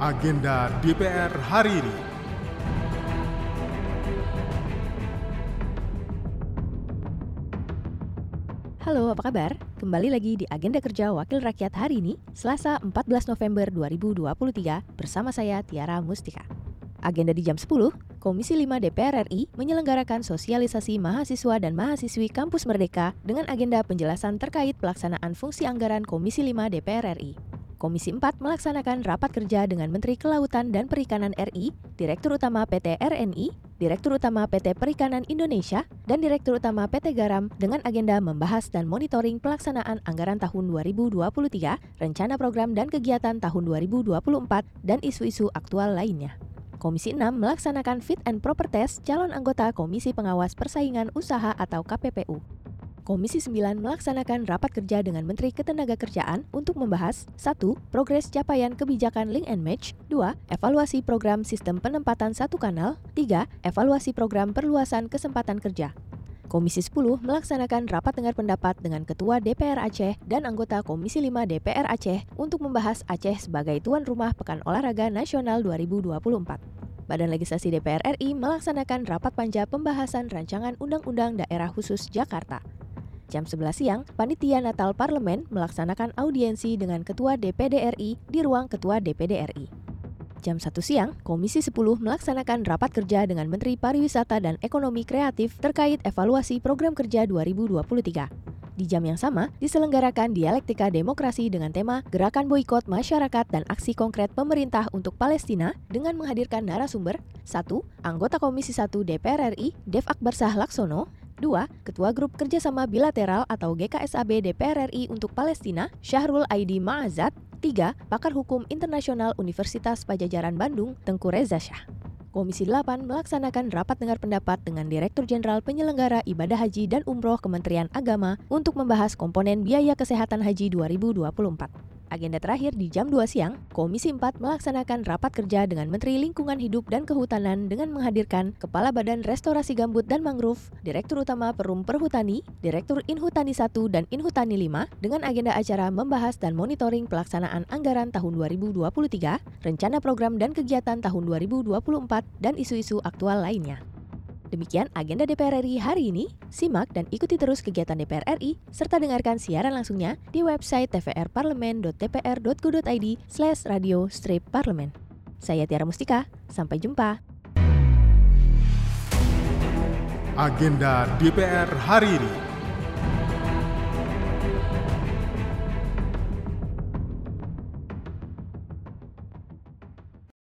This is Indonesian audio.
agenda DPR hari ini. Halo, apa kabar? Kembali lagi di Agenda Kerja Wakil Rakyat hari ini, Selasa 14 November 2023, bersama saya Tiara Mustika. Agenda di jam 10, Komisi 5 DPR RI menyelenggarakan sosialisasi mahasiswa dan mahasiswi Kampus Merdeka dengan agenda penjelasan terkait pelaksanaan fungsi anggaran Komisi 5 DPR RI. Komisi 4 melaksanakan rapat kerja dengan Menteri Kelautan dan Perikanan RI, Direktur Utama PT RNI, Direktur Utama PT Perikanan Indonesia, dan Direktur Utama PT Garam dengan agenda membahas dan monitoring pelaksanaan anggaran tahun 2023, rencana program dan kegiatan tahun 2024, dan isu-isu aktual lainnya. Komisi 6 melaksanakan fit and proper test calon anggota Komisi Pengawas Persaingan Usaha atau KPPU. Komisi 9 melaksanakan rapat kerja dengan Menteri Ketenagakerjaan untuk membahas 1. Progres capaian kebijakan link and match 2. Evaluasi program sistem penempatan satu kanal 3. Evaluasi program perluasan kesempatan kerja Komisi 10 melaksanakan rapat dengar pendapat dengan Ketua DPR Aceh dan anggota Komisi 5 DPR Aceh untuk membahas Aceh sebagai tuan rumah Pekan Olahraga Nasional 2024. Badan Legislasi DPR RI melaksanakan rapat panja pembahasan rancangan Undang-Undang Daerah Khusus Jakarta. Jam 11 siang, Panitia Natal Parlemen melaksanakan audiensi dengan Ketua DPD RI di ruang Ketua DPD RI. Jam 1 siang, Komisi 10 melaksanakan rapat kerja dengan Menteri Pariwisata dan Ekonomi Kreatif terkait evaluasi program kerja 2023. Di jam yang sama, diselenggarakan dialektika demokrasi dengan tema Gerakan Boikot Masyarakat dan Aksi Konkret Pemerintah untuk Palestina dengan menghadirkan narasumber 1. Anggota Komisi 1 DPR RI, Dev Akbar Sah Laksono, 2. Ketua Grup Kerjasama Bilateral atau GKSAB DPR RI untuk Palestina, Syahrul Aidi Ma'azat. 3. Pakar Hukum Internasional Universitas Pajajaran Bandung, Tengku Reza Syah. Komisi 8 melaksanakan rapat dengar pendapat dengan Direktur Jenderal Penyelenggara Ibadah Haji dan Umroh Kementerian Agama untuk membahas komponen biaya kesehatan haji 2024. Agenda terakhir di jam 2 siang, Komisi 4 melaksanakan rapat kerja dengan Menteri Lingkungan Hidup dan Kehutanan dengan menghadirkan Kepala Badan Restorasi Gambut dan Mangrove, Direktur Utama Perum Perhutani, Direktur Inhutani 1 dan Inhutani 5 dengan agenda acara membahas dan monitoring pelaksanaan anggaran tahun 2023, rencana program dan kegiatan tahun 2024, dan isu-isu aktual lainnya. Demikian agenda DPR RI hari ini. Simak dan ikuti terus kegiatan DPR RI serta dengarkan siaran langsungnya di website tvrparlemen.dpr.go.id slash radio strip parlemen. Saya Tiara Mustika, sampai jumpa. Agenda DPR hari ini.